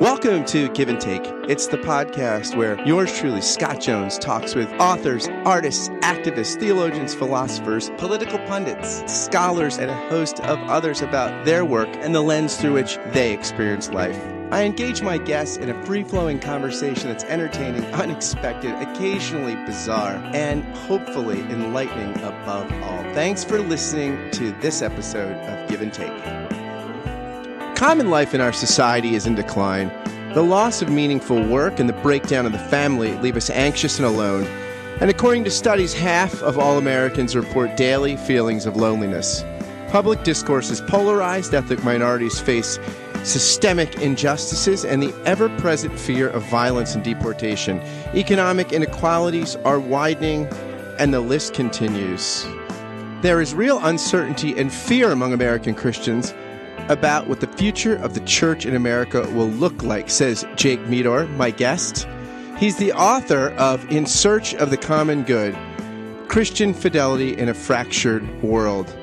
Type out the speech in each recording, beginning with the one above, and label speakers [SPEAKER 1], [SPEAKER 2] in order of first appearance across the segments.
[SPEAKER 1] Welcome to Give and Take. It's the podcast where yours truly, Scott Jones, talks with authors, artists, activists, theologians, philosophers, political pundits, scholars, and a host of others about their work and the lens through which they experience life. I engage my guests in a free flowing conversation that's entertaining, unexpected, occasionally bizarre, and hopefully enlightening above all. Thanks for listening to this episode of Give and Take. Common life in our society is in decline. The loss of meaningful work and the breakdown of the family leave us anxious and alone. And according to studies, half of all Americans report daily feelings of loneliness. Public discourse is polarized, ethnic minorities face systemic injustices, and the ever present fear of violence and deportation. Economic inequalities are widening, and the list continues. There is real uncertainty and fear among American Christians about what the future of the church in America will look like, says Jake Meador, my guest. He's the author of In Search of the Common Good Christian Fidelity in a Fractured World.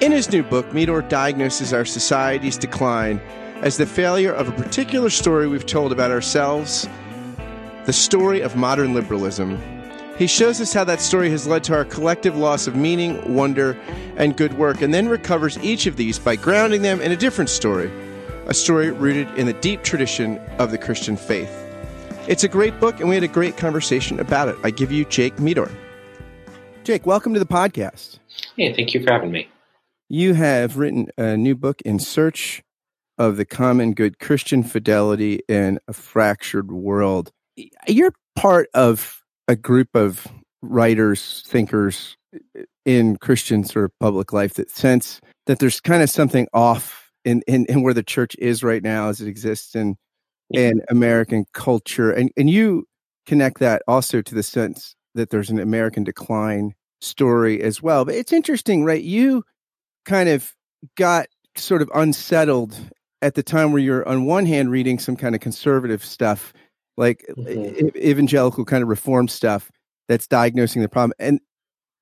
[SPEAKER 1] In his new book, Meador diagnoses our society's decline as the failure of a particular story we've told about ourselves, the story of modern liberalism. He shows us how that story has led to our collective loss of meaning, wonder, and good work, and then recovers each of these by grounding them in a different story, a story rooted in the deep tradition of the Christian faith. It's a great book, and we had a great conversation about it. I give you Jake Meador. Jake, welcome to the podcast.
[SPEAKER 2] Hey, thank you for having me.
[SPEAKER 1] You have written a new book in search of the common good Christian fidelity in a fractured world. You're part of a group of writers, thinkers in Christian sort of public life that sense that there's kind of something off in, in, in where the church is right now as it exists in in American culture. And and you connect that also to the sense that there's an American decline story as well. But it's interesting, right? You kind of got sort of unsettled at the time where you're on one hand reading some kind of conservative stuff like mm-hmm. evangelical kind of reform stuff that's diagnosing the problem. And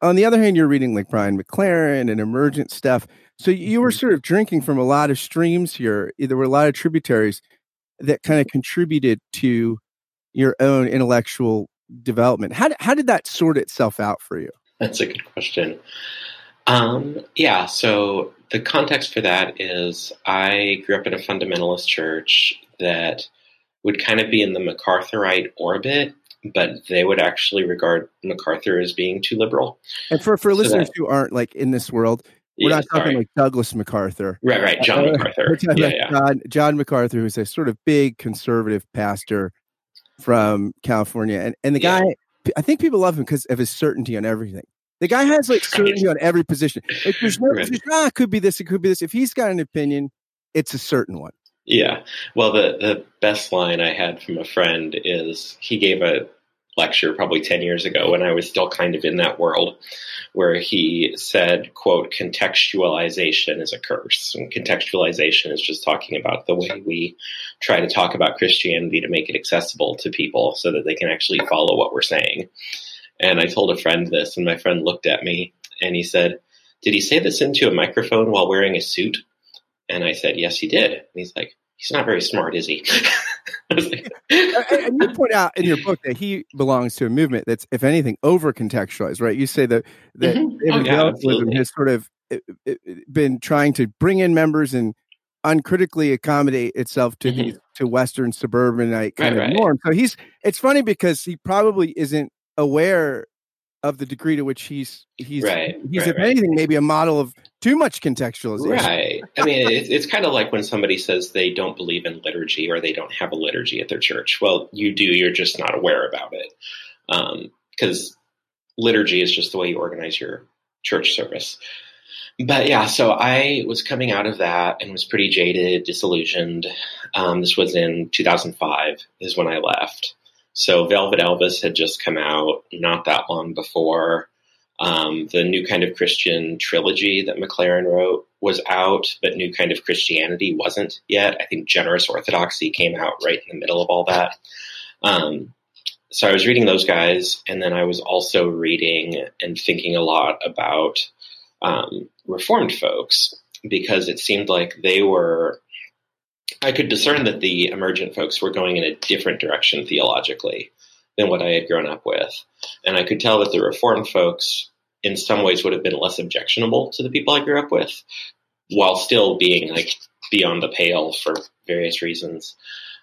[SPEAKER 1] on the other hand, you're reading like Brian McLaren and emergent stuff. So you were mm-hmm. sort of drinking from a lot of streams here. There were a lot of tributaries that kind of contributed to your own intellectual development. How, how did that sort itself out for you?
[SPEAKER 2] That's a good question. Um, yeah, so the context for that is I grew up in a fundamentalist church that would kind of be in the MacArthurite orbit, but they would actually regard MacArthur as being too liberal.
[SPEAKER 1] And for, for so listeners that, who aren't like in this world, we're yeah, not talking sorry. like Douglas MacArthur.
[SPEAKER 2] Right, right. John uh, MacArthur.
[SPEAKER 1] Yeah, yeah. John, John MacArthur, who's a sort of big conservative pastor from California. And, and the guy, I think people love him because of his certainty on everything. The guy has like certainty on every position. Like, there's no, right. there's, ah, it could be this, it could be this. If he's got an opinion, it's a certain one.
[SPEAKER 2] Yeah. Well, the, the best line I had from a friend is he gave a lecture probably 10 years ago when I was still kind of in that world where he said, quote, contextualization is a curse. And contextualization is just talking about the way we try to talk about Christianity to make it accessible to people so that they can actually follow what we're saying. And I told a friend this, and my friend looked at me and he said, Did he say this into a microphone while wearing a suit? And I said, Yes, he did. And he's like, he's not very smart, is he?
[SPEAKER 1] and you point out in your book that he belongs to a movement that's, if anything, over contextualized, right? You say that that mm-hmm. evangelicalism oh, yeah, has sort of eh, eh, eh, been trying to bring in members and uncritically accommodate itself to mm-hmm. these to Western suburbanite kind right, of norm. So he's it's funny because he probably isn't aware of the degree to which he's he's right, he's right, if right. anything maybe a model of too much contextualization.
[SPEAKER 2] Right. I mean, it's, it's kind of like when somebody says they don't believe in liturgy or they don't have a liturgy at their church. Well, you do. You're just not aware about it because um, liturgy is just the way you organize your church service. But yeah, so I was coming out of that and was pretty jaded, disillusioned. Um, this was in 2005 is when I left. So Velvet Elvis had just come out not that long before. Um, the New Kind of Christian trilogy that McLaren wrote was out, but New Kind of Christianity wasn't yet. I think Generous Orthodoxy came out right in the middle of all that. Um, so I was reading those guys, and then I was also reading and thinking a lot about um, Reformed folks because it seemed like they were I could discern that the emergent folks were going in a different direction theologically than what I had grown up with. And I could tell that the Reformed folks, in some ways, would have been less objectionable to the people I grew up with, while still being like beyond the pale for various reasons.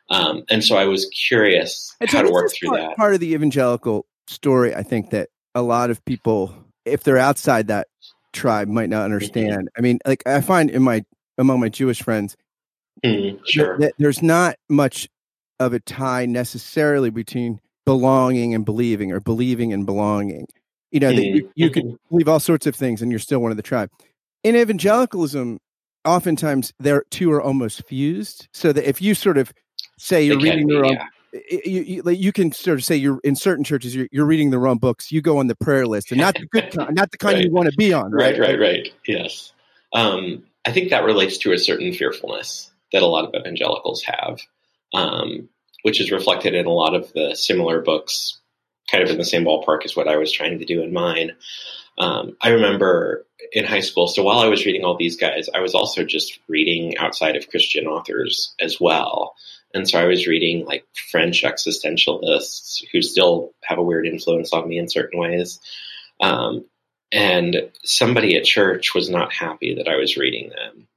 [SPEAKER 2] Um, and so I was curious
[SPEAKER 1] and
[SPEAKER 2] how
[SPEAKER 1] so
[SPEAKER 2] to work through
[SPEAKER 1] part,
[SPEAKER 2] that.
[SPEAKER 1] Part of the evangelical story, I think that a lot of people, if they're outside that tribe, might not understand. I mean, like I find in my among my Jewish friends,
[SPEAKER 2] Mm, sure.
[SPEAKER 1] there's not much of a tie necessarily between belonging and believing or believing and belonging. You know, that you,
[SPEAKER 2] Mm,
[SPEAKER 1] you could
[SPEAKER 2] mhm.
[SPEAKER 1] believe all sorts of things and you're still one of the tribe. In evangelicalism, oftentimes their two are almost fused. So that if you sort of say you're
[SPEAKER 2] can
[SPEAKER 1] reading the wrong,
[SPEAKER 2] yeah.
[SPEAKER 1] you, you, like you can sort of say you're in certain churches you're, you're reading the wrong books. You go on the prayer list, and not the good kind, not the kind
[SPEAKER 2] Right.
[SPEAKER 1] you want to be on.
[SPEAKER 2] Right,
[SPEAKER 1] Right,
[SPEAKER 2] right, right. Yes. Um, I think that relates to a certain fearfulness that a lot of evangelicals have, um, which is reflected in a lot of the similar books, kind of in the same ballpark as what I was trying to do in mine. Um, I remember in high school, so while I was reading all these guys, I was also just reading outside of Christian authors as well. And so I was reading like French existentialists who still have a weird influence on me in certain ways. Um, and somebody at church was not happy that I was reading them.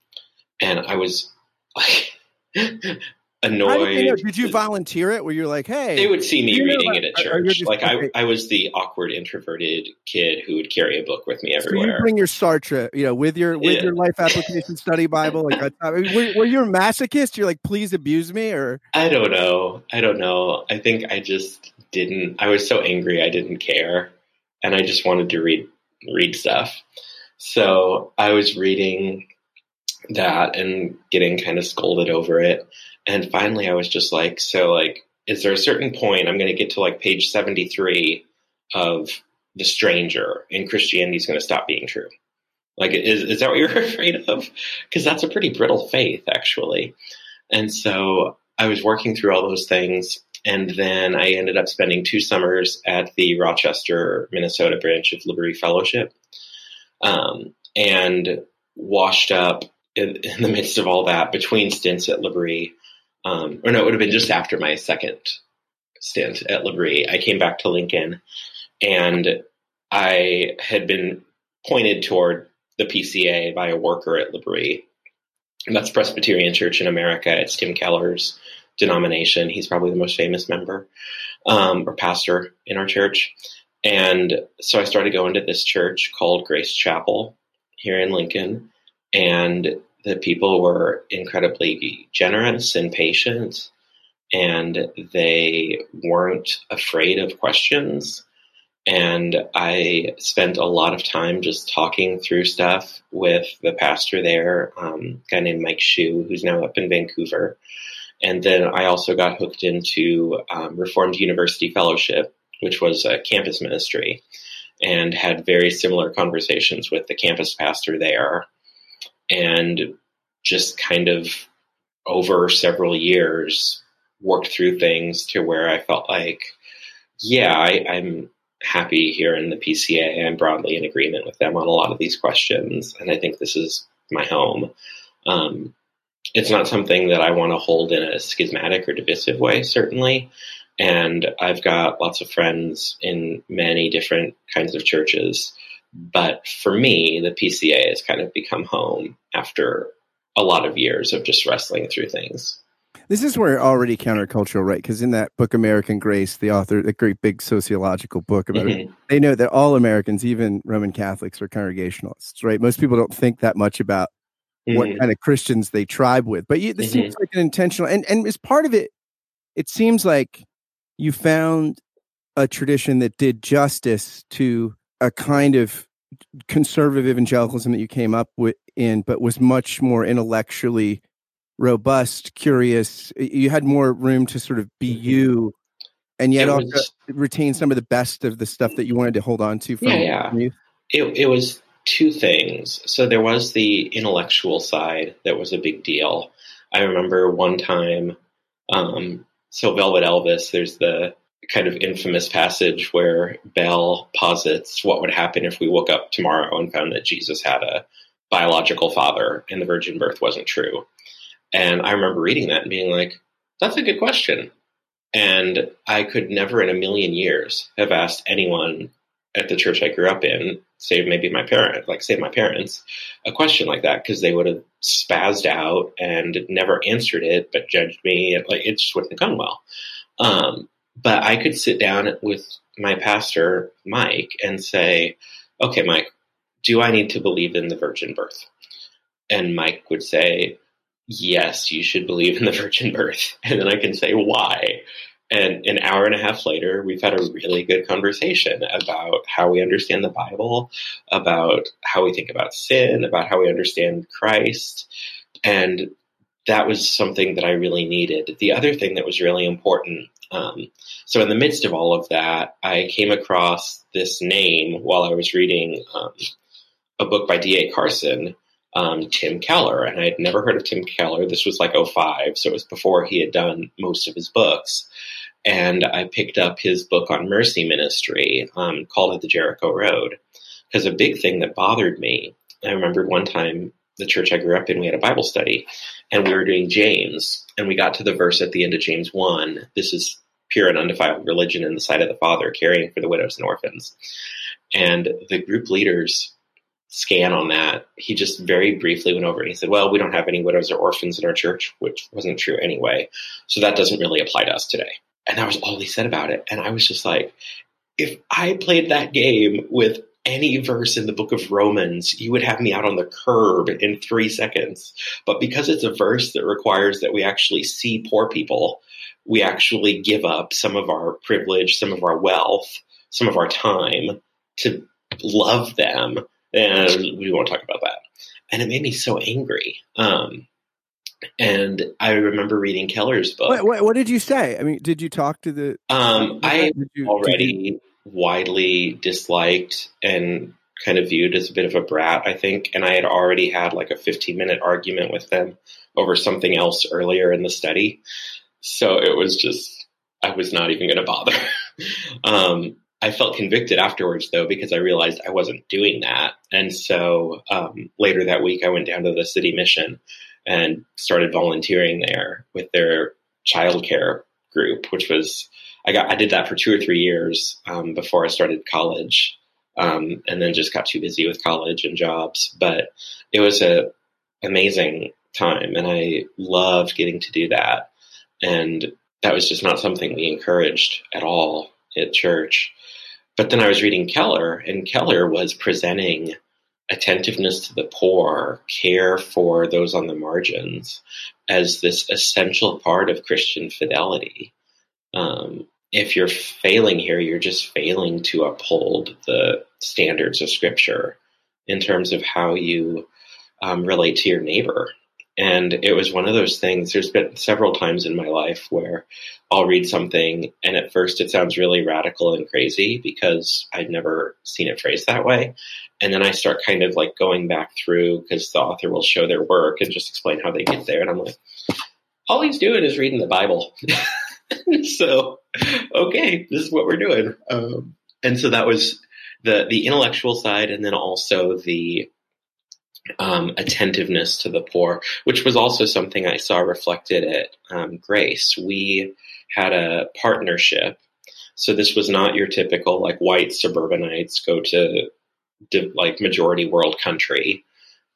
[SPEAKER 2] And I was like
[SPEAKER 1] How did,
[SPEAKER 2] annoyed.
[SPEAKER 1] did you volunteer it? Where you're like, hey,
[SPEAKER 2] They would see me reading it at
[SPEAKER 1] are- are you
[SPEAKER 2] church.
[SPEAKER 1] just-
[SPEAKER 2] Like I,
[SPEAKER 1] okay.
[SPEAKER 2] I was the awkward introverted kid who would carry a book with me
[SPEAKER 1] so you bring your Sartre, you know, with your with
[SPEAKER 2] Yeah.
[SPEAKER 1] your life application study Bible. Like, I mean, were, were you a masochist? You're like, please abuse me, or
[SPEAKER 2] I don't know. I don't know. I think I just didn't. I was so angry. I didn't care, and I just wanted to read read stuff. So I was reading that and getting kind of scolded over it. And finally, I was just like, so like, is there a certain point I'm going to get to like page seventy three of the stranger, and Christianity is going to stop being true? Like, is is that what you're afraid of? Because that's a pretty brittle faith, actually. And so I was working through all those things. And then I ended up spending two summers at the Rochester, Minnesota branch of L'Abri Fellowship. Um, and washed up in, in the midst of all that between stints at L'Abri. Um, or no, it would have been just after my second stint at L'Abri. I came back to Lincoln and I had been pointed toward the PCA by a worker at and that's Presbyterian Church in America. It's Tim Keller's denomination. He's probably the most famous member um, or pastor in our church. And so I started going to this church called Grace Chapel here in Lincoln. And the people were incredibly generous and patient. And they weren't afraid of questions. And I spent a lot of time just talking through stuff with the pastor there, um, guy named Mike Shue, who's now up in Vancouver. And then I also got hooked into um, Reformed University Fellowship, which was a campus ministry, and had very similar conversations with the campus pastor there. And just kind of over several years worked through things to where I felt like, yeah, I, I'm happy here in the PCA. I'm broadly in agreement with them on a lot of these questions, and I think this is my home. Um, it's not something that I want to hold in a schismatic or divisive way, certainly. And I've got lots of friends in many different kinds of churches. But for me, the PCA has kind of become home after a lot of years of just wrestling through things.
[SPEAKER 1] This is where already countercultural, right? Because in that book, American Grace, the author, the great big sociological book about it,
[SPEAKER 2] Mhm.
[SPEAKER 1] they know that all Americans, even Roman Catholics, are congregationalists, right? Most people don't think that much about what
[SPEAKER 2] Mhm.
[SPEAKER 1] kind of Christians they tribe with, but you, this seems like an intentional, and and as part of it, it seems like you found a tradition that did justice to a kind of conservative evangelicalism that you came up with in, but was much more intellectually robust, curious. You had more room to sort of be
[SPEAKER 2] Mhm.
[SPEAKER 1] you, and yet
[SPEAKER 2] It
[SPEAKER 1] also retain some of the best of the stuff that you wanted to hold on to from
[SPEAKER 2] Yeah, yeah. It, it was two things. So there was the intellectual side that was a big deal. I remember one time, um, so Velvet Elvis, there's the kind of infamous passage where Bell posits what would happen if we woke up tomorrow and found that Jesus had a biological father and the virgin birth wasn't true. And I remember reading that and being like, that's a good question. And I could never in a million years have asked anyone at the church I grew up in, save maybe my parent, like say my parents, a question like that because they would have spazzed out and never answered it, but judged me. Like it just wouldn't have gone well. Um, but I could sit down with my pastor, Mike, and say, okay, Mike, do I need to believe in the virgin birth? And Mike would say, yes, you should believe in the virgin birth. And then I can say, why? And an hour and a half later, we've had a really good conversation about how we understand the Bible, about how we think about sin, about how we understand Christ. And that was something that I really needed. The other thing that was really important um, so, in the midst of all of that, I came across this name while I was reading um, a book by D.A. Carson, um, Tim Keller. And I had never heard of Tim Keller. This was like 05, so it was before he had done most of his books. And I picked up his book on mercy ministry um, called It the Jericho Road. Because a big thing that bothered me, I remember one time the church I grew up in, we had a Bible study and we were doing James. And we got to the verse at the end of James 1. This is pure and undefiled religion in the sight of the Father, caring for the widows and orphans. And the group leaders scan on that. He just very briefly went over and he said, Well, we don't have any widows or orphans in our church, which wasn't true anyway. So that doesn't really apply to us today. And that was all he said about it. And I was just like, if I played that game with any verse in the book of Romans, you would have me out on the curb in three seconds. But because it's a verse that requires that we actually see poor people we actually give up some of our privilege, some of our wealth, some of our time to love them. And we won't talk about that. And it made me so angry. Um, and I remember reading Keller's book.
[SPEAKER 1] What, what, what, did you say? I mean, did you talk to the?
[SPEAKER 2] Um, I you, already. Widely disliked and kind of viewed as a bit of a brat, I think. And I had already had like a 15 minute argument with them over something else earlier in the study. So it was just, I was not even going to bother. um, I felt convicted afterwards though, because I realized I wasn't doing that. And so um, later that week, I went down to the city mission and started volunteering there with their childcare group, which was, I got, I did that for two or three years um, before I started college. Um, and then just got too busy with college and jobs. But it was a amazing time, and I loved getting to do that. And that was just not something we encouraged at all at church. But then I was reading Keller, and Keller was presenting attentiveness to the poor, care for those on the margins, as this essential part of Christian fidelity. Um, if you're failing here, you're just failing to uphold the standards of Scripture in terms of how you um, relate to your neighbor and it was one of those things. There's been several times in my life where I'll read something and at first it sounds really radical and crazy because I've never seen it phrased that way. And then I start kind of like going back through because the author will show their work and just explain how they get there. And I'm like, all he's doing is reading the Bible. so, okay, this is what we're doing. Um, and so that was the, the intellectual side and then also the um, attentiveness to the poor, which was also something I saw reflected at um, Grace. We had a partnership. So this was not your typical like white suburbanites go to like majority world country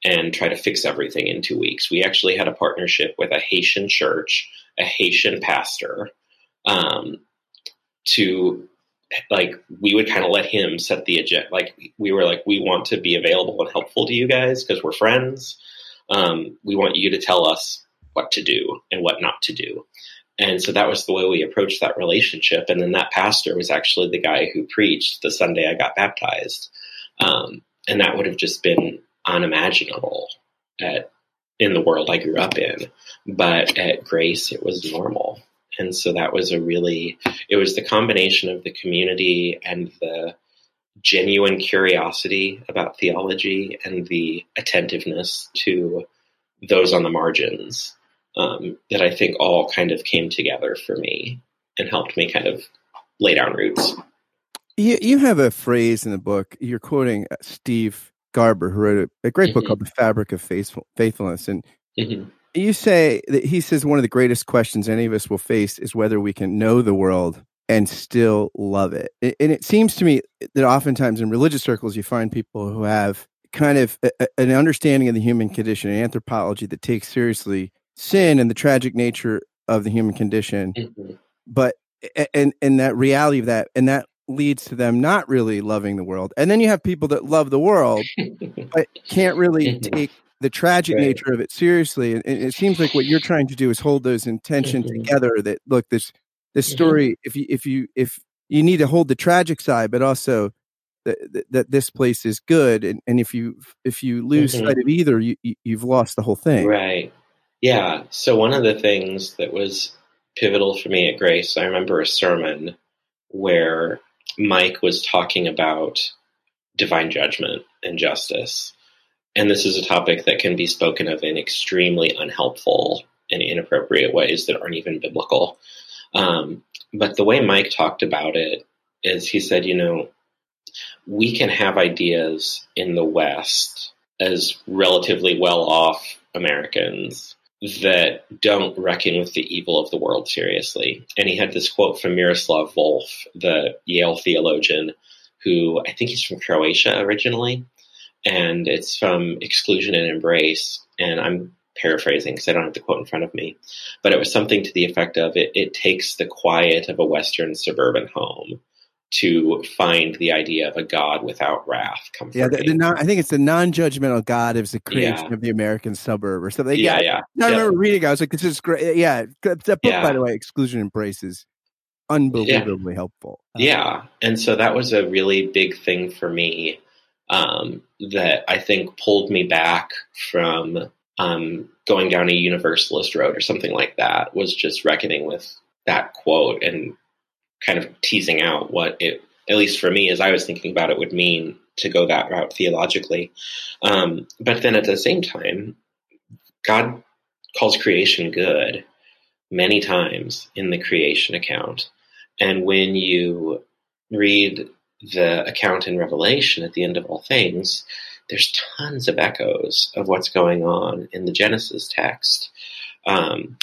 [SPEAKER 2] and try to fix everything in two weeks. We actually had a partnership with a Haitian church, a Haitian pastor, um, to like we would kind of let him set the agenda. Like we were like, we want to be available and helpful to you guys because we're friends. Um, we want you to tell us what to do and what not to do. And so that was the way we approached that relationship. And then that pastor was actually the guy who preached the Sunday I got baptized. Um, and that would have just been unimaginable at in the world I grew up in. But at Grace, it was normal. And so that was a really, it was the combination of the community and the genuine curiosity about theology and the attentiveness to those on the margins um, that I think all kind of came together for me and helped me kind of lay down roots.
[SPEAKER 1] You, you have a phrase in the book, you're quoting uh, Steve Garber, who wrote a, a great mm-hmm. book called The Fabric of Faithful, Faithfulness. And mm-hmm you say that he says one of the greatest questions any of us will face is whether we can know the world and still love it. And it seems to me that oftentimes in religious circles, you find people who have kind of a, an understanding of the human condition and anthropology that takes seriously sin and the tragic nature of the human condition. Mm-hmm. But and and that reality of that and that leads to them not really loving the world. And then you have people that love the world but can't really mm-hmm. take the tragic right. nature of it seriously. And it seems like what you're trying to do is hold those intentions mm-hmm. together. That look, this this mm-hmm. story, mm-hmm. if you if you if you need to hold the tragic side, but also that, that this place is good, and, and if you if you lose mm-hmm. sight of either, you, you've lost the whole thing.
[SPEAKER 2] Right. Yeah. So one of the things that was pivotal for me at Grace, I remember a sermon where Mike was talking about divine judgment and justice and this is a topic that can be spoken of in extremely unhelpful and inappropriate ways that aren't even biblical. Um, but the way Mike talked about it is he said, you know, we can have ideas in the West as relatively well off Americans that don't reckon with the evil of the world seriously. And he had this quote from Miroslav Volf, the Yale theologian, who I think he's from Croatia originally and it's from Exclusion and Embrace. And I'm paraphrasing because I don't have the quote in front of me, but it was something to the effect of it, it takes the quiet of a Western suburban home to find the idea of a God without wrath. Comforting.
[SPEAKER 1] Yeah, the, the non, I think it's the non-judgmental God is the creation yeah. of the American suburb or something.
[SPEAKER 2] Yeah, yeah.
[SPEAKER 1] yeah. I remember reading. I was like, "This is great." Uh, yeah, that book, yeah. by the way, Exclusion and Embrace, is unbelievably helpful.
[SPEAKER 2] Uh, yeah, and so that was a really big thing for me um, that I think pulled me back from um, going down a universalist road or something like that was just reckoning with that quote and kind of teasing out what it, at least for me, as I was thinking about it, would mean to go that route theologically. Um, but then at the same time, God calls creation good many times in the creation account. And when you read the account in Revelation at the end of all things, there's tons of echoes of what's going on in the Genesis text. Um,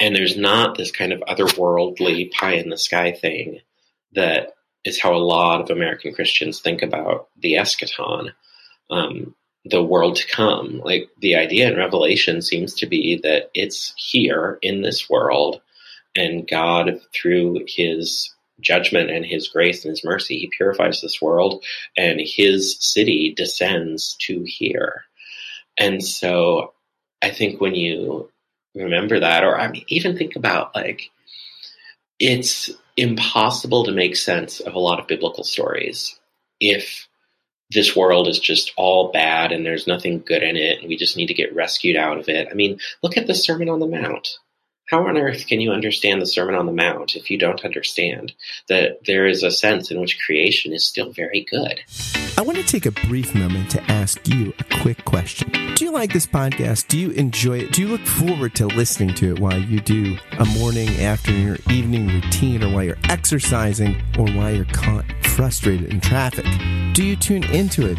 [SPEAKER 2] and there's not this kind of otherworldly pie in the sky thing that is how a lot of American Christians think about the eschaton, um, the world to come. Like the idea in Revelation seems to be that it's here in this world, and God, through his judgment and his grace and his mercy, he purifies this world and his city descends to here. And so I think when you remember that, or I mean, even think about like, it's impossible to make sense of a lot of biblical stories if this world is just all bad and there's nothing good in it and we just need to get rescued out of it. I mean, look at the Sermon on the Mount. How on earth can you understand the Sermon on the Mount if you don't understand that there is a sense in which creation is still very good?
[SPEAKER 1] I want to take a brief moment to ask you a quick question. Do you like this podcast? Do you enjoy it? Do you look forward to listening to it while you do a morning, afternoon, or evening routine, or while you're exercising, or while you're caught frustrated in traffic? Do you tune into it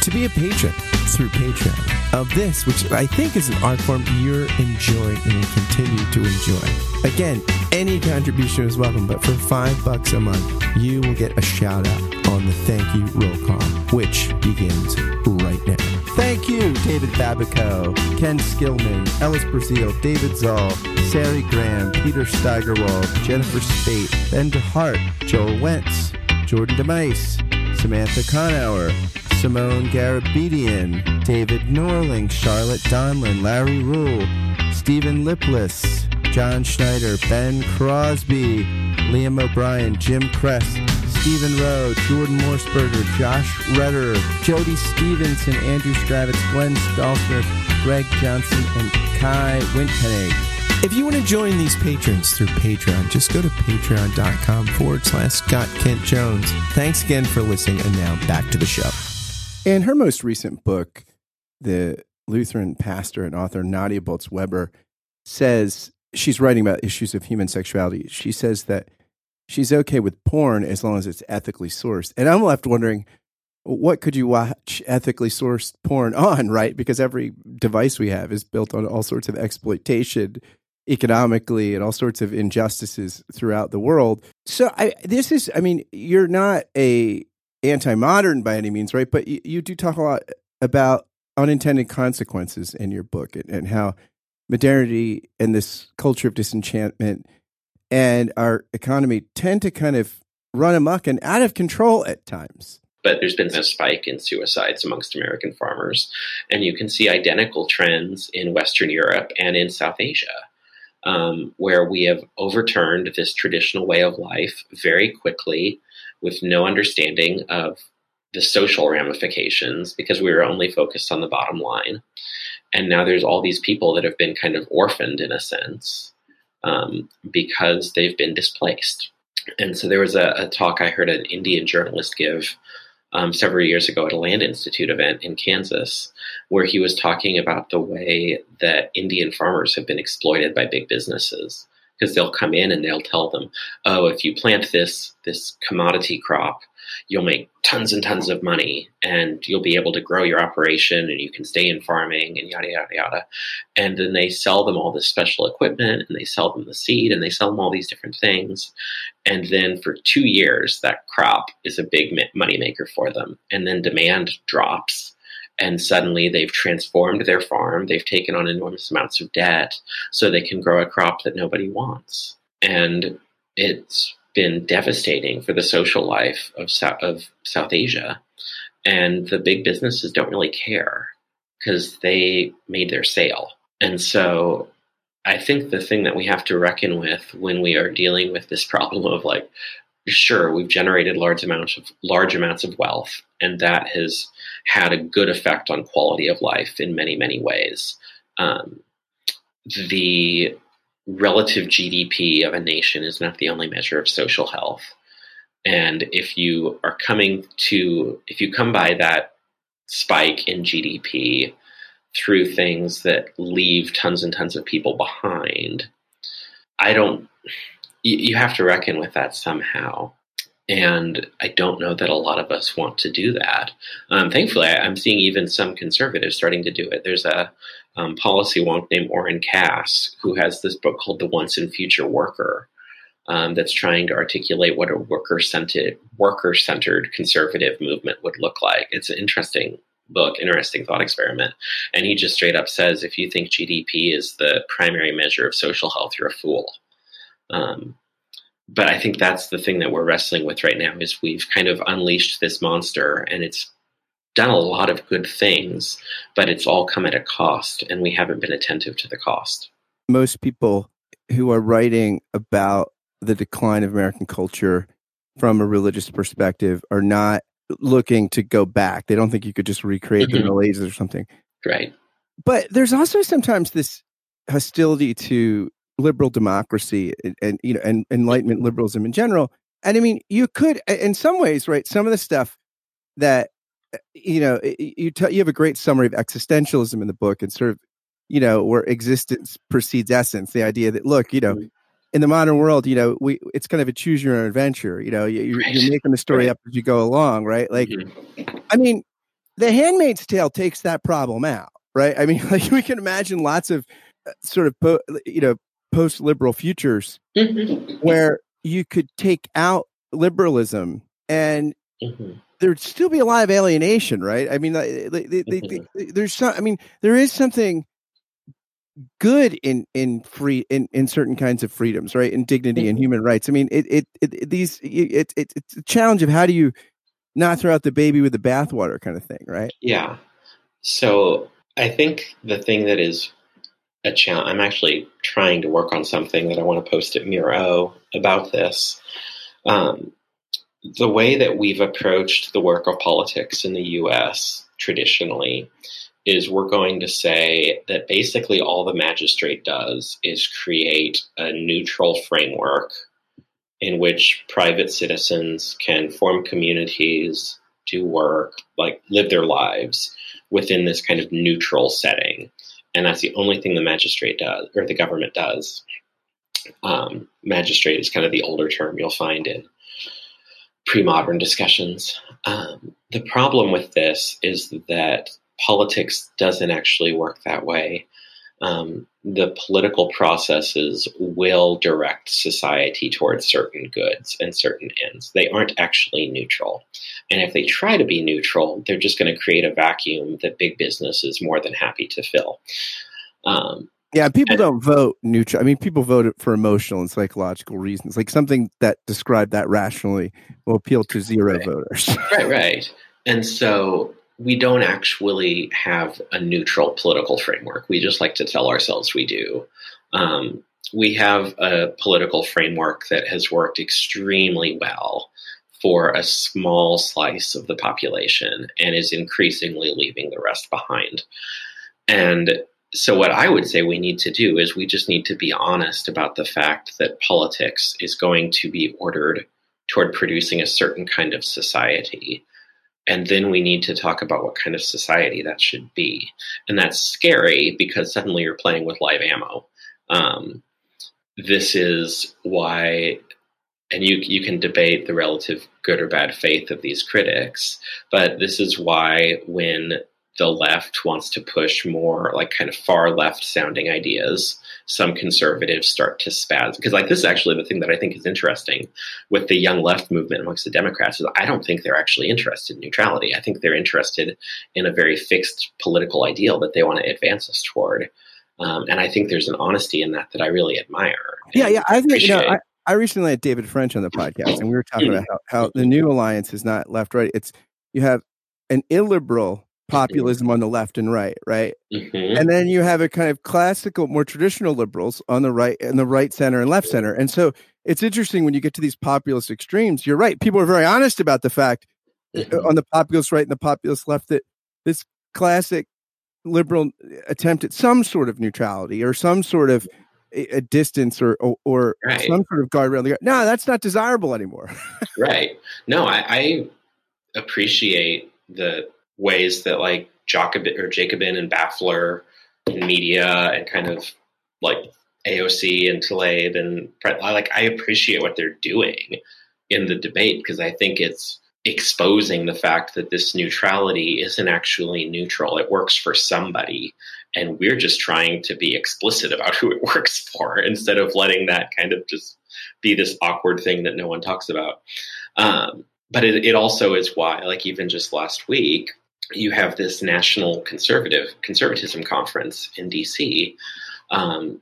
[SPEAKER 1] to be a patron through Patreon of this, which I think is an art form you're enjoying and will continue to enjoy. Again, any contribution is welcome, but for five bucks a month, you will get a shout out on the thank you roll call, which begins right now. Thank you, David Babico, Ken Skillman, Ellis Brazil, David Zoll, Sari Graham, Peter Steigerwald, Jennifer Spate, Ben DeHart, Joel Wentz, Jordan DeMice, Samantha Conauer, Simone Garabedian, David Norling, Charlotte Donlin, Larry Rule, Stephen Lipless, John Schneider, Ben Crosby, Liam O'Brien, Jim Crest, Stephen Rowe, Jordan Morseberger, Josh Redder, Jody Stevenson, Andrew Stravitz, Glenn Stallsmith, Greg Johnson, and Kai Winpennig. If you want to join these patrons through Patreon, just go to patreon.com forward slash Scott Kent Jones. Thanks again for listening, and now back to the show. In her most recent book, the Lutheran pastor and author Nadia Bolz Weber says she's writing about issues of human sexuality. She says that she's okay with porn as long as it's ethically sourced. And I'm left wondering, what could you watch ethically sourced porn on, right? Because every device we have is built on all sorts of exploitation economically and all sorts of injustices throughout the world. So I this is I mean, you're not a anti-modern by any means, right? But you, you do talk a lot about unintended consequences in your book and, and how modernity and this culture of disenchantment and our economy tend to kind of run amok and out of control at times.
[SPEAKER 2] But there's been a spike in suicides amongst American farmers. And you can see identical trends in Western Europe and in South Asia, um, where we have overturned this traditional way of life very quickly with no understanding of the social ramifications because we were only focused on the bottom line. And now there's all these people that have been kind of orphaned in a sense um, because they've been displaced. And so there was a, a talk I heard an Indian journalist give um, several years ago at a Land Institute event in Kansas, where he was talking about the way that Indian farmers have been exploited by big businesses because they'll come in and they'll tell them, "Oh, if you plant this this commodity crop, you'll make tons and tons of money and you'll be able to grow your operation and you can stay in farming and yada yada yada." And then they sell them all this special equipment and they sell them the seed and they sell them all these different things. And then for 2 years that crop is a big money maker for them. And then demand drops and suddenly they've transformed their farm. They've taken on enormous amounts of debt so they can grow a crop that nobody wants. And it's been devastating for the social life of, of South Asia. And the big businesses don't really care because they made their sale. And so I think the thing that we have to reckon with when we are dealing with this problem of like sure we've generated large amounts of large amounts of wealth and that has had a good effect on quality of life in many many ways. Um, the relative gdp of a nation is not the only measure of social health. And if you are coming to if you come by that spike in gdp through things that leave tons and tons of people behind i don't you, you have to reckon with that somehow. And I don't know that a lot of us want to do that. Um, thankfully, I, am seeing even some conservatives starting to do it. There's a um, policy wonk named Oren Cass who has this book called The Once and Future Worker um, that's trying to articulate what a worker centered worker centered conservative movement would look like. It's an interesting book, interesting thought experiment. And he just straight up says if you think GDP is the primary measure of social health, you're a fool. Um, but I think that's the thing that we're wrestling with right now is we've kind of unleashed this monster and it's done a lot of good things, but it's all come at a cost and we haven't been attentive to the cost.
[SPEAKER 1] Most people who are writing about the decline of American culture from a religious perspective are not looking to go back. They don't think you could just recreate mm-hmm. the Middle Ages or something.
[SPEAKER 2] Right.
[SPEAKER 1] But there's also sometimes this hostility to liberal democracy and, and you know and enlightenment liberalism in general and i mean you could in some ways right some of the stuff that uh, you know you tell you have a great summary of existentialism in the book and sort of you know where existence precedes essence the idea that look you know in the modern world you know we it's kind of a choose your own adventure you know you're, you're making the story up as you go along right? Like mm-hmm. i mean the handmaid's tale takes that problem out right? I mean like we can imagine lots of uh, sort of you know post liberal futures mm-hmm. where you could take out liberalism and mm-hmm. there'd still be a lot of alienation, right? I mean, they, they, mm-hmm. there's some, I mean, there is something good in in free in in certain kinds of freedoms right and dignity and mm-hmm. human rights i mean it it, it these it, it it's a challenge of how do you not throw out the baby with the bathwater kind of thing right
[SPEAKER 2] yeah so i think the thing that is a challenge. I'm actually trying to work on something that I want to post at Mere O about this. Um, the way that we've approached the work of politics in the U.S. traditionally is we're going to say that basically all the magistrate does is create a neutral framework in which private citizens can form communities, do work, like live their lives within this kind of neutral setting. And that's the only thing the magistrate does, or the government does. Um, magistrate is kind of the older term you'll find in pre modern discussions. Um, the problem with this is that politics doesn't actually work that way. Um, the political processes will direct society towards certain goods and certain ends. They aren't actually neutral. And if they try to be neutral, they're just going to create a vacuum that big business is more than happy to fill.
[SPEAKER 1] Um, yeah, people and, don't vote neutral. I mean, people vote for emotional and psychological reasons. Like something that described that rationally will appeal to zero
[SPEAKER 2] right.
[SPEAKER 1] voters.
[SPEAKER 2] right, right. And so we don't actually have a neutral political framework. We just like to tell ourselves we do. Um, we have a political framework that has worked extremely well for a small slice of the population and is increasingly leaving the rest behind. And so, what I would say we need to do is we just need to be honest about the fact that politics is going to be ordered toward producing a certain kind of society and then we need to talk about what kind of society that should be. And that's scary because suddenly you're playing with live ammo. Um, this is why, and you, you can debate the relative good or bad faith of these critics, but this is why when the left wants to push more like kind of far left sounding ideas, some conservatives start to spaz. Because like this is actually the thing that I think is interesting with the young left movement amongst the Democrats is I don't think they're actually interested in neutrality. I think they're interested in a very fixed political ideal that they want to advance us toward. Um, and I think there's an honesty in that that I really admire.
[SPEAKER 1] Yeah, yeah. I think you know. I, I recently had David French on the podcast, and we were talking about how, how the new alliance is not left right. It's you have an illiberal populism on the left and right, right? Mm-hmm. And then you have a kind of classical, more traditional liberals on the right and the right center and left center. And so it's interesting when you get to these populist extremes. You're right. People are very honest about the fact uh, mm-hmm. on the populist right and the populist left that this classic liberal attempt at some sort of neutrality or some sort of a distance or or, or right. some sort of guardrail. No, that's not desirable anymore.
[SPEAKER 2] right. No, I, I appreciate the ways that like Jacobin or Jacobin and Baffler and media and kind of like AOC and Tlaib and like I appreciate what they're doing in the debate because I think it's exposing the fact that this neutrality isn't actually neutral. It works for somebody. And we're just trying to be explicit about who it works for instead of letting that kind of just be this awkward thing that no one talks about. Um, but it, it also is why, like even just last week, you have this national conservative conservatism conference in DC, um,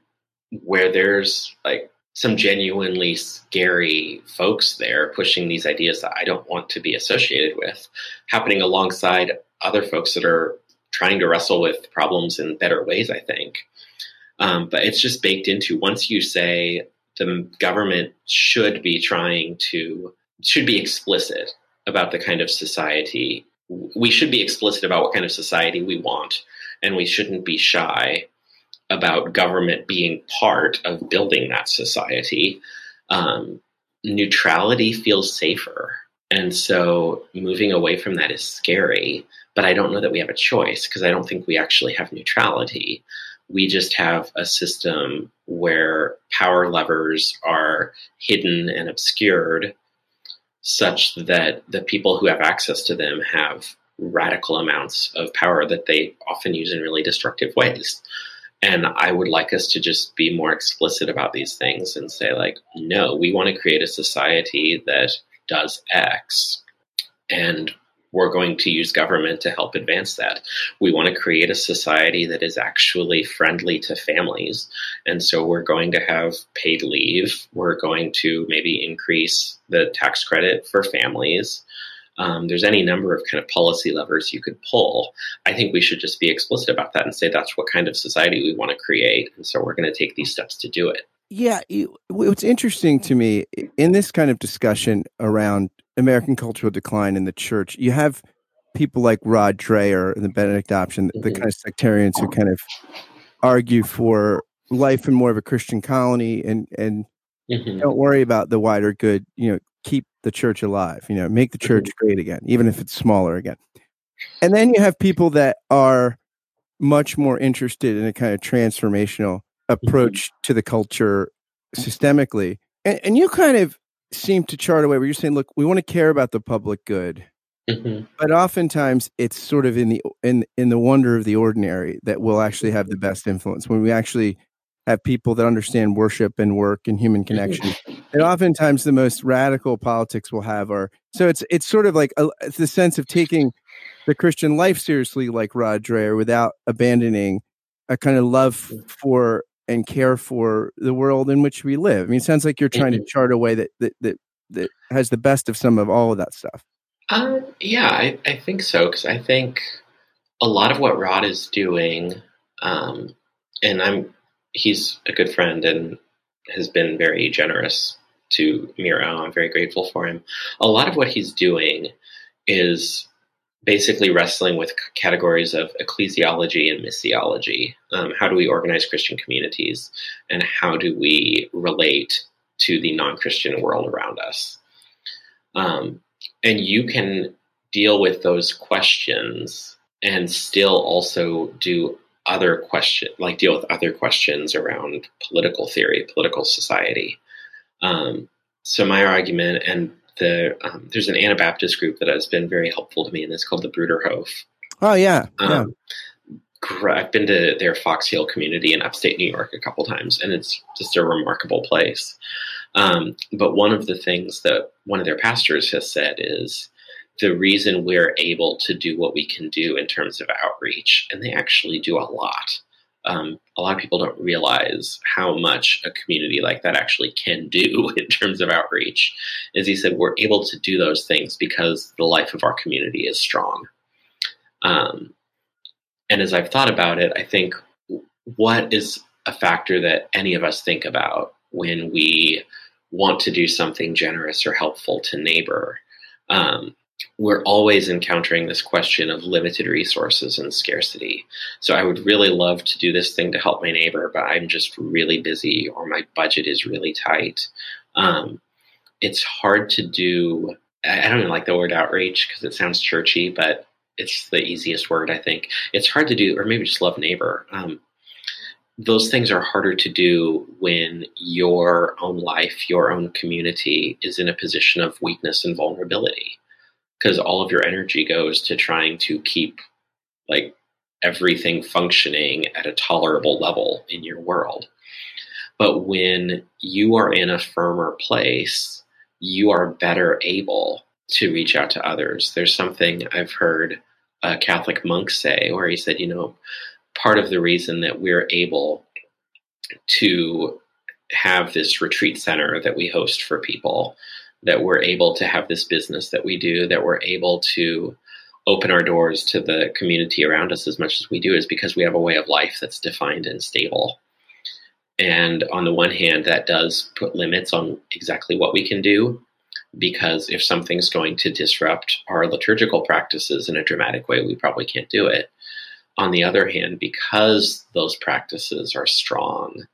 [SPEAKER 2] where there's like some genuinely scary folks there pushing these ideas that I don't want to be associated with, happening alongside other folks that are trying to wrestle with problems in better ways. I think, um, but it's just baked into once you say the government should be trying to should be explicit about the kind of society we should be explicit about what kind of society we want, and we shouldn't be shy about government being part of building that society. Um, neutrality feels safer. And so moving away from that is scary, but I don't know that we have a choice because I don't think we actually have neutrality. We just have a system where power levers are hidden and obscured such that the people who have access to them have radical amounts of power that they often use in really destructive ways. And I would like us to just be more explicit about these things and say, like, no, we want to create a society that does X. And we're going to use government to help advance that. We want to create a society that is actually friendly to families. And so we're going to have paid leave. We're going to maybe increase the tax credit for families. Um, there's any number of kind of policy levers you could pull. I think we should just be explicit about that and say that's what kind of society we want to create. And so we're going to take these steps to do it.
[SPEAKER 1] Yeah. What's interesting to me in this kind of discussion around American cultural decline in the church, you have people like Rod Dreher and the Benedict option, the, mm-hmm. the kind of sectarians who kind of argue for life in more of a Christian colony and and
[SPEAKER 2] Mhm.
[SPEAKER 1] don't worry about the wider good. You know, keep the church alive. You know, make the mm-hmm. church great again, even if it's smaller again. And then you have people that are much more interested in a kind of transformational mm-hmm. approach to the culture systemically. And, and you kind of seem to chart a way where you're saying, look, we want to care about the public good,
[SPEAKER 2] Mhm.
[SPEAKER 1] but oftentimes it's sort of in the in in the wonder of the ordinary that will actually have the mm-hmm. best influence. When we actually have people that understand worship and work and human mm-hmm. connection and oftentimes the most radical politics we'll have are so it's it's sort of like a, it's the sense of taking the christian life seriously like rod dreher without abandoning a kind of love mm. for and care for the world in which we live i mean it sounds like you're trying to chart a way that that that, that has the best of some of all of that stuff
[SPEAKER 2] Um, yeah, I, I think so because I think a lot of what Rod is doing, um, and I'm he's a good friend and has been very generous to Mere O. I'm very grateful for him. A lot of what he's doing is basically wrestling with categories of ecclesiology and missiology. Um, how do we organize Christian communities, and how do we relate to the non-Christian world around us? Um, and you can deal with those questions and still also do other question like deal with other questions around political theory political society um, so my argument and the um, there's an anabaptist group that has been very helpful to me and it's called the bruderhof
[SPEAKER 1] oh yeah yeah
[SPEAKER 2] um, I've been to their Fox Hill community in upstate New York a couple times, and it's just a remarkable place. Um, but one of the things that one of their pastors has said is the reason we're able to do what we can do in terms of outreach, and they actually do a lot. Um, a lot of people don't realize how much a community like that actually can do in terms of outreach. As he said, we're able to do those things because the life of our community is strong. Um, and as I've thought about it, I think what is a factor that any of us think about when we want to do something generous or helpful to neighbor? Um, we're always encountering this question of limited resources and scarcity. So I would really love to do this thing to help my neighbor, but I'm just really busy or my budget is really tight. Um, it's hard to do. I don't even like the word outreach because it sounds churchy, but it's the easiest word I think. It's hard to do, or maybe just love neighbor. Um, those things are harder to do when your own life, your own community is in a position of weakness and vulnerability, because all of your energy goes to trying to keep like everything functioning at a tolerable level in your world. But when you are in a firmer place, you are better able to reach out to others. There's something I've heard a Catholic monk say where he said, you know, part of the reason that we're able to have this retreat center that we host for people, that we're able to have this business that we do, that we're able to open our doors to the community around us as much as we do is because we have a way of life that's defined and stable. And on the one hand, that does put limits on exactly what we can do, because if something's going to disrupt our liturgical practices in a dramatic way, we probably can't do it. On the other hand, because those practices are strong,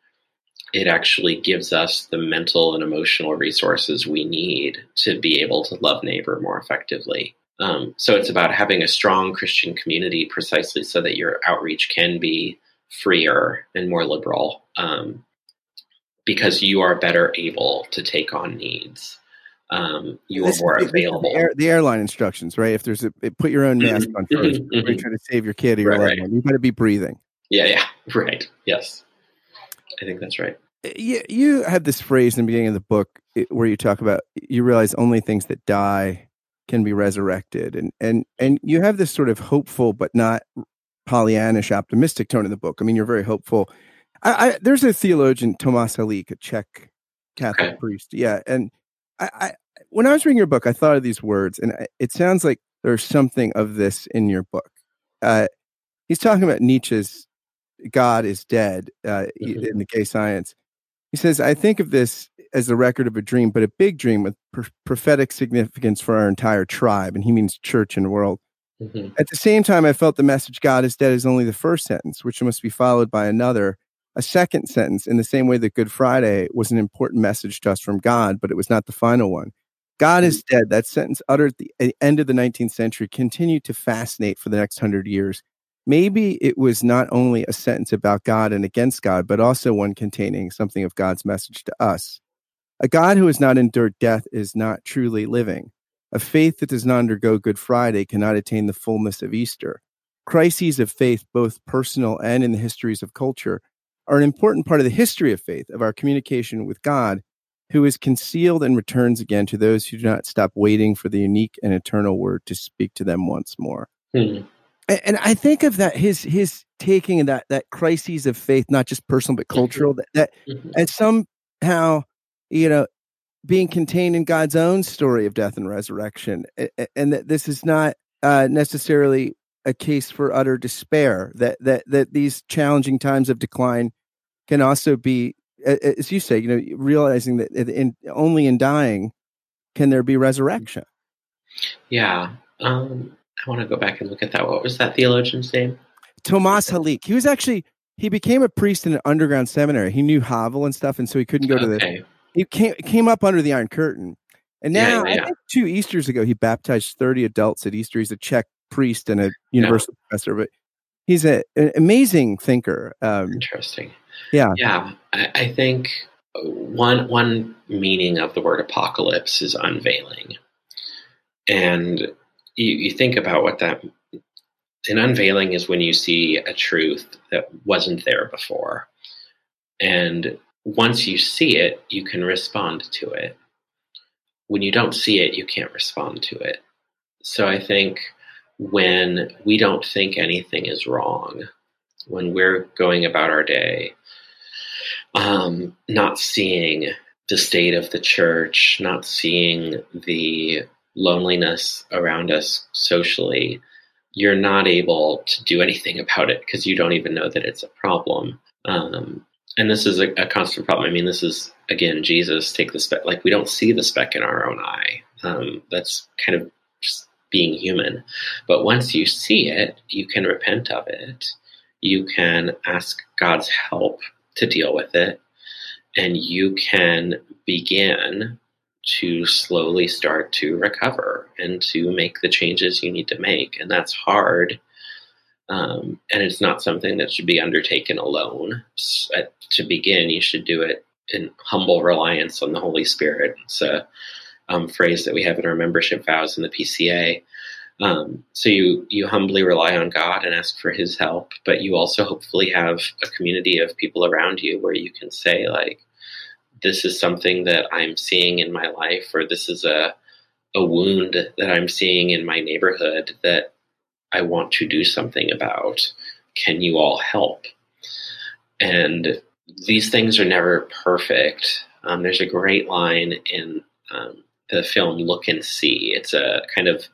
[SPEAKER 2] it actually gives us the mental and emotional resources we need to be able to love neighbor more effectively. Um, so it's about having a strong Christian community precisely so that your outreach can be freer and more liberal um, because you are better able to take on needs. Um, you are
[SPEAKER 1] This
[SPEAKER 2] more
[SPEAKER 1] the- the
[SPEAKER 2] available.
[SPEAKER 1] air- The, airline instructions, right? If there's a put your own mask on 1st
[SPEAKER 2] mhm,
[SPEAKER 1] you
[SPEAKER 2] mhm.
[SPEAKER 1] try to save your kid or your
[SPEAKER 2] Right,
[SPEAKER 1] loved
[SPEAKER 2] right.
[SPEAKER 1] one. You better be breathing.
[SPEAKER 2] Yeah, yeah, right. Yes, I think that's right.
[SPEAKER 1] You, you had this phrase in the beginning of the book where you talk about you realize only things that die can be resurrected, and and and you have this sort of hopeful but not Pollyannish optimistic tone in the book. I mean, you're very hopeful. I, I there's a theologian Tomas Halik, a Czech Catholic
[SPEAKER 2] Okay.
[SPEAKER 1] priest, yeah, and I, I when I was reading your book, I thought of these words, and it sounds like there's something of this in your book. Uh, he's talking about Nietzsche's God is dead uh,
[SPEAKER 2] Mhm.
[SPEAKER 1] in the gay science. He says, I think of this as the record of a dream, but a big dream with pr- prophetic significance for our entire tribe. And he means church and world. Mm-hmm. At the same time, I felt the message God is dead is only the first sentence, which must be followed by another, a second sentence, in the same way that Good Friday was an important message to us from God, but it was not the final one. God is mm-hmm. dead. That sentence uttered at the end of the 19th century continued to fascinate for the next hundred years. Maybe it was not only a sentence about God and against God, but also one containing something of God's message to us. A God who has not endured death is not truly living. A faith that does not undergo Good Friday cannot attain the fullness of Easter. Crises of faith, both personal and in the histories of culture, are an important part of the history of faith, of our communication with God, who is concealed and returns again to those who do not stop waiting for the unique and eternal word to speak to them once more. Mm-hmm. And, I think of that his his taking that that crises of faith, not just personal but cultural, mm-hmm. that, that mm-hmm. and somehow you know being contained in God's own story of death and resurrection, and that this is not uh, necessarily a case for utter despair. That that that these challenging times of decline can also be, as you say, you know, realizing that in, only in dying can there be resurrection.
[SPEAKER 2] Yeah, um, I want to go back and look at that. What was that theologian's name?
[SPEAKER 1] Tomas Halik. He was actually he became a priest in an underground seminary. He knew Havel and stuff, and so he couldn't go okay. to the he came came up under the Iron Curtain, and now yeah, yeah, yeah. two Easter's ago he baptized thirty adults at Easter. He's a Czech priest and a university professor, but he's a, an amazing thinker.
[SPEAKER 2] Um, Interesting.
[SPEAKER 1] Yeah,
[SPEAKER 2] yeah. I, I think one one meaning of the word apocalypse is unveiling, and you, you think about what that an unveiling is when you see a truth that wasn't there before and once you see it, you can respond to it. When you don't see it, you can't respond to it. So I think when we don't think anything is wrong, when we're going about our day, um, not seeing the state of the church, not seeing the loneliness around us socially, you're not able to do anything about it because you don't even know that it's a problem. Um, and this is a, a, constant problem. I mean, this is again Jesus take the speck. Like we don't see the speck in our own eye. Um, that's kind of just being human. But once you see it, you can repent of it. You can ask God's help to deal with it, and you can begin to slowly start to recover and to make the changes you need to make. And that's hard um, and it's not something that should be undertaken alone. So, to begin, you should do it in humble reliance on the Holy Spirit. It's a um, phrase that we have in our membership vows in the PCA. Um, so you you humbly rely on God and ask for His help, but you also hopefully have a community of people around you where you can say like, "This is something that I'm seeing in my life," or "This is a a wound that I'm seeing in my neighborhood that I want to do something about. Can you all help? And these things are never perfect. Um, there's a great line in um, the film Look and See. It's a kind of,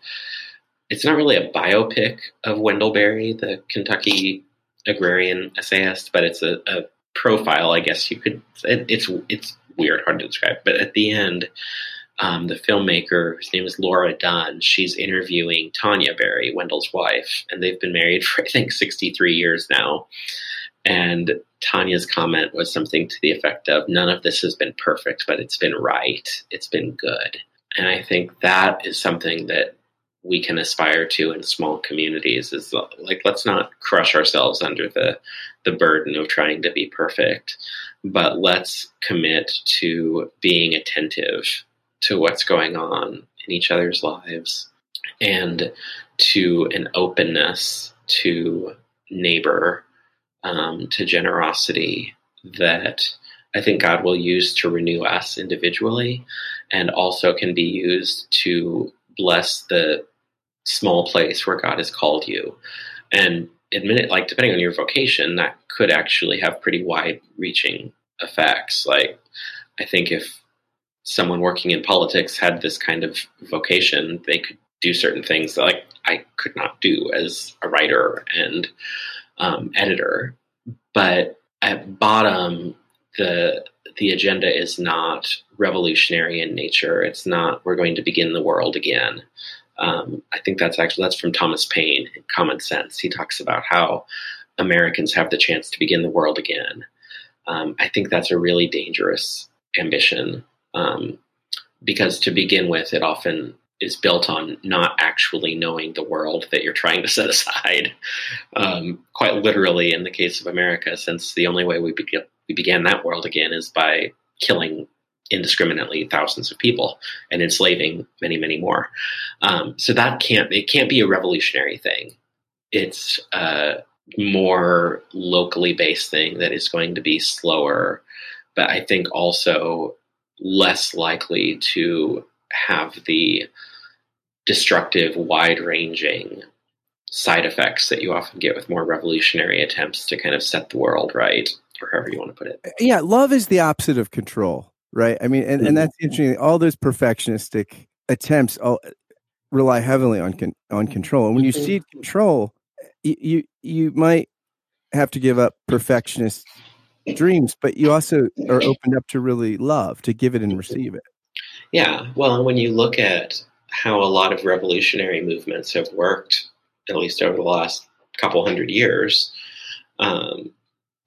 [SPEAKER 2] it's not really a biopic of Wendell Berry, the Kentucky agrarian essayist, but it's a, a profile, I guess you could. It, it's it's weird, hard to describe. But at the end, um, the filmmaker, whose name is Laura Dunn, she's interviewing Tanya Berry, Wendell's wife, and they've been married for I think 63 years now. And Tanya's comment was something to the effect of, "None of this has been perfect, but it's been right. It's been good." And I think that is something that we can aspire to in small communities is like let's not crush ourselves under the the burden of trying to be perfect but let's commit to being attentive to what's going on in each other's lives and to an openness to neighbor, um, to generosity that I think God will use to renew us individually and also can be used to bless the small place where God has called you. And admit it, like depending on your vocation, that could actually have pretty wide reaching effects. Like I think if someone working in politics had this kind of vocation, they could do certain things that like I could not do as a writer and um, editor. But at bottom, the the agenda is not revolutionary in nature. It's not we're going to begin the world again. Um, I think that's actually that's from Thomas Paine, in Common Sense. He talks about how Americans have the chance to begin the world again. Um, I think that's a really dangerous ambition um, because to begin with, it often is built on not actually knowing the world that you're trying to set aside. Um, quite literally, in the case of America, since the only way we, be- we began that world again is by killing indiscriminately thousands of people and enslaving many, many more. Um, so that can't it can't be a revolutionary thing. It's a more locally based thing that is going to be slower, but I think also less likely to have the destructive, wide ranging side effects that you often get with more revolutionary attempts to kind of set the world right, or however you want to put it.
[SPEAKER 1] Yeah, love is the opposite of control, right? I mean, and, and mm-hmm. that's interesting. All those perfectionistic attempts all rely heavily on con- on control, and when you mm-hmm. control, you, you you might have to give up perfectionist dreams, but you also are opened up to really love, to give it and receive it.
[SPEAKER 2] Yeah, well, when you look at how a lot of revolutionary movements have worked, at least over the last couple hundred years, um,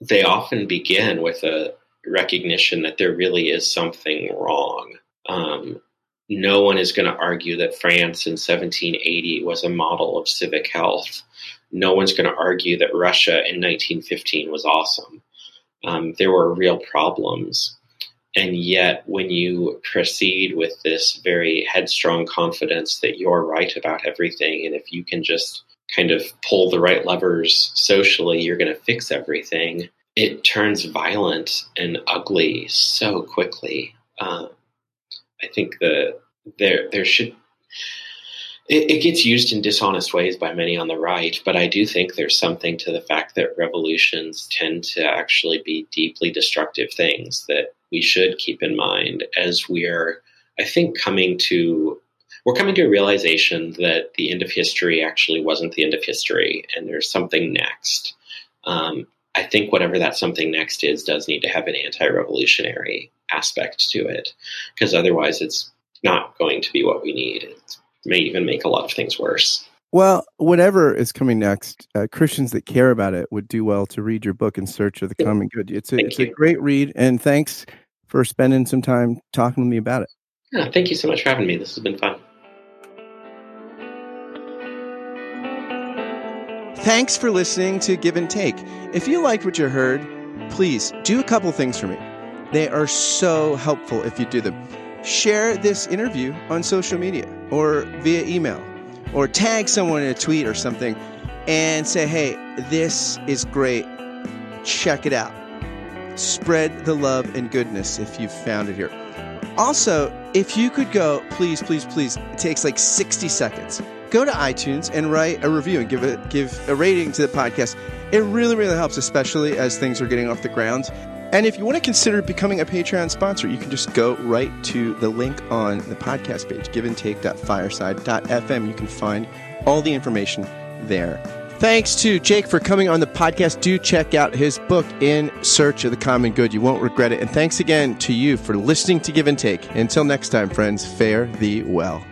[SPEAKER 2] they often begin with a recognition that there really is something wrong. Um, no one is going to argue that France in 1780 was a model of civic health. No one's going to argue that Russia in 1915 was awesome. Um, there were real problems. And yet, when you proceed with this very headstrong confidence that you're right about everything, and if you can just kind of pull the right levers socially, you're going to fix everything, it turns violent and ugly so quickly. Um, I think that there there should it, it, gets used in dishonest ways by many on the right, but I do think there's something to the fact that revolutions tend to actually be deeply destructive things that we should keep in mind as we're, I think, coming to we're coming to a realization that the end of history actually wasn't the end of history, and there's something next. Um, I think whatever that something next is does need to have an anti-revolutionary aspect to it, because otherwise it's not going to be what we need. It may even make a lot of things worse.
[SPEAKER 1] Well, whatever is coming next, uh, Christians that care about it would do well to read your book in search of the common good. It's a, it's a great read, and thanks for spending some time talking to me about it.
[SPEAKER 2] Yeah, thank you so much for having me. This has been fun.
[SPEAKER 1] Thanks for listening to Give and Take. If you liked what you heard, please do a couple things for me. They are so helpful if you do them. Share this interview on social media or via email, or tag someone in a tweet or something and say, hey, this is great. Check it out. Spread the love and goodness if you've found it here. Also, if you could go, please, please, please, it takes like 60 seconds go to iTunes and write a review and give a give a rating to the podcast. It really, really helps, especially as things are getting off the ground. And if you want to consider becoming a Patreon sponsor, you can just go right to the link on the podcast page, giveandtake.fireside.fm. You can find all the information there. Thanks to Jake for coming on the podcast. Do check out his book, In Search of the Common Good. You won't regret it. And thanks again to you for listening to Give and Take. Until next time, friends, fare thee well.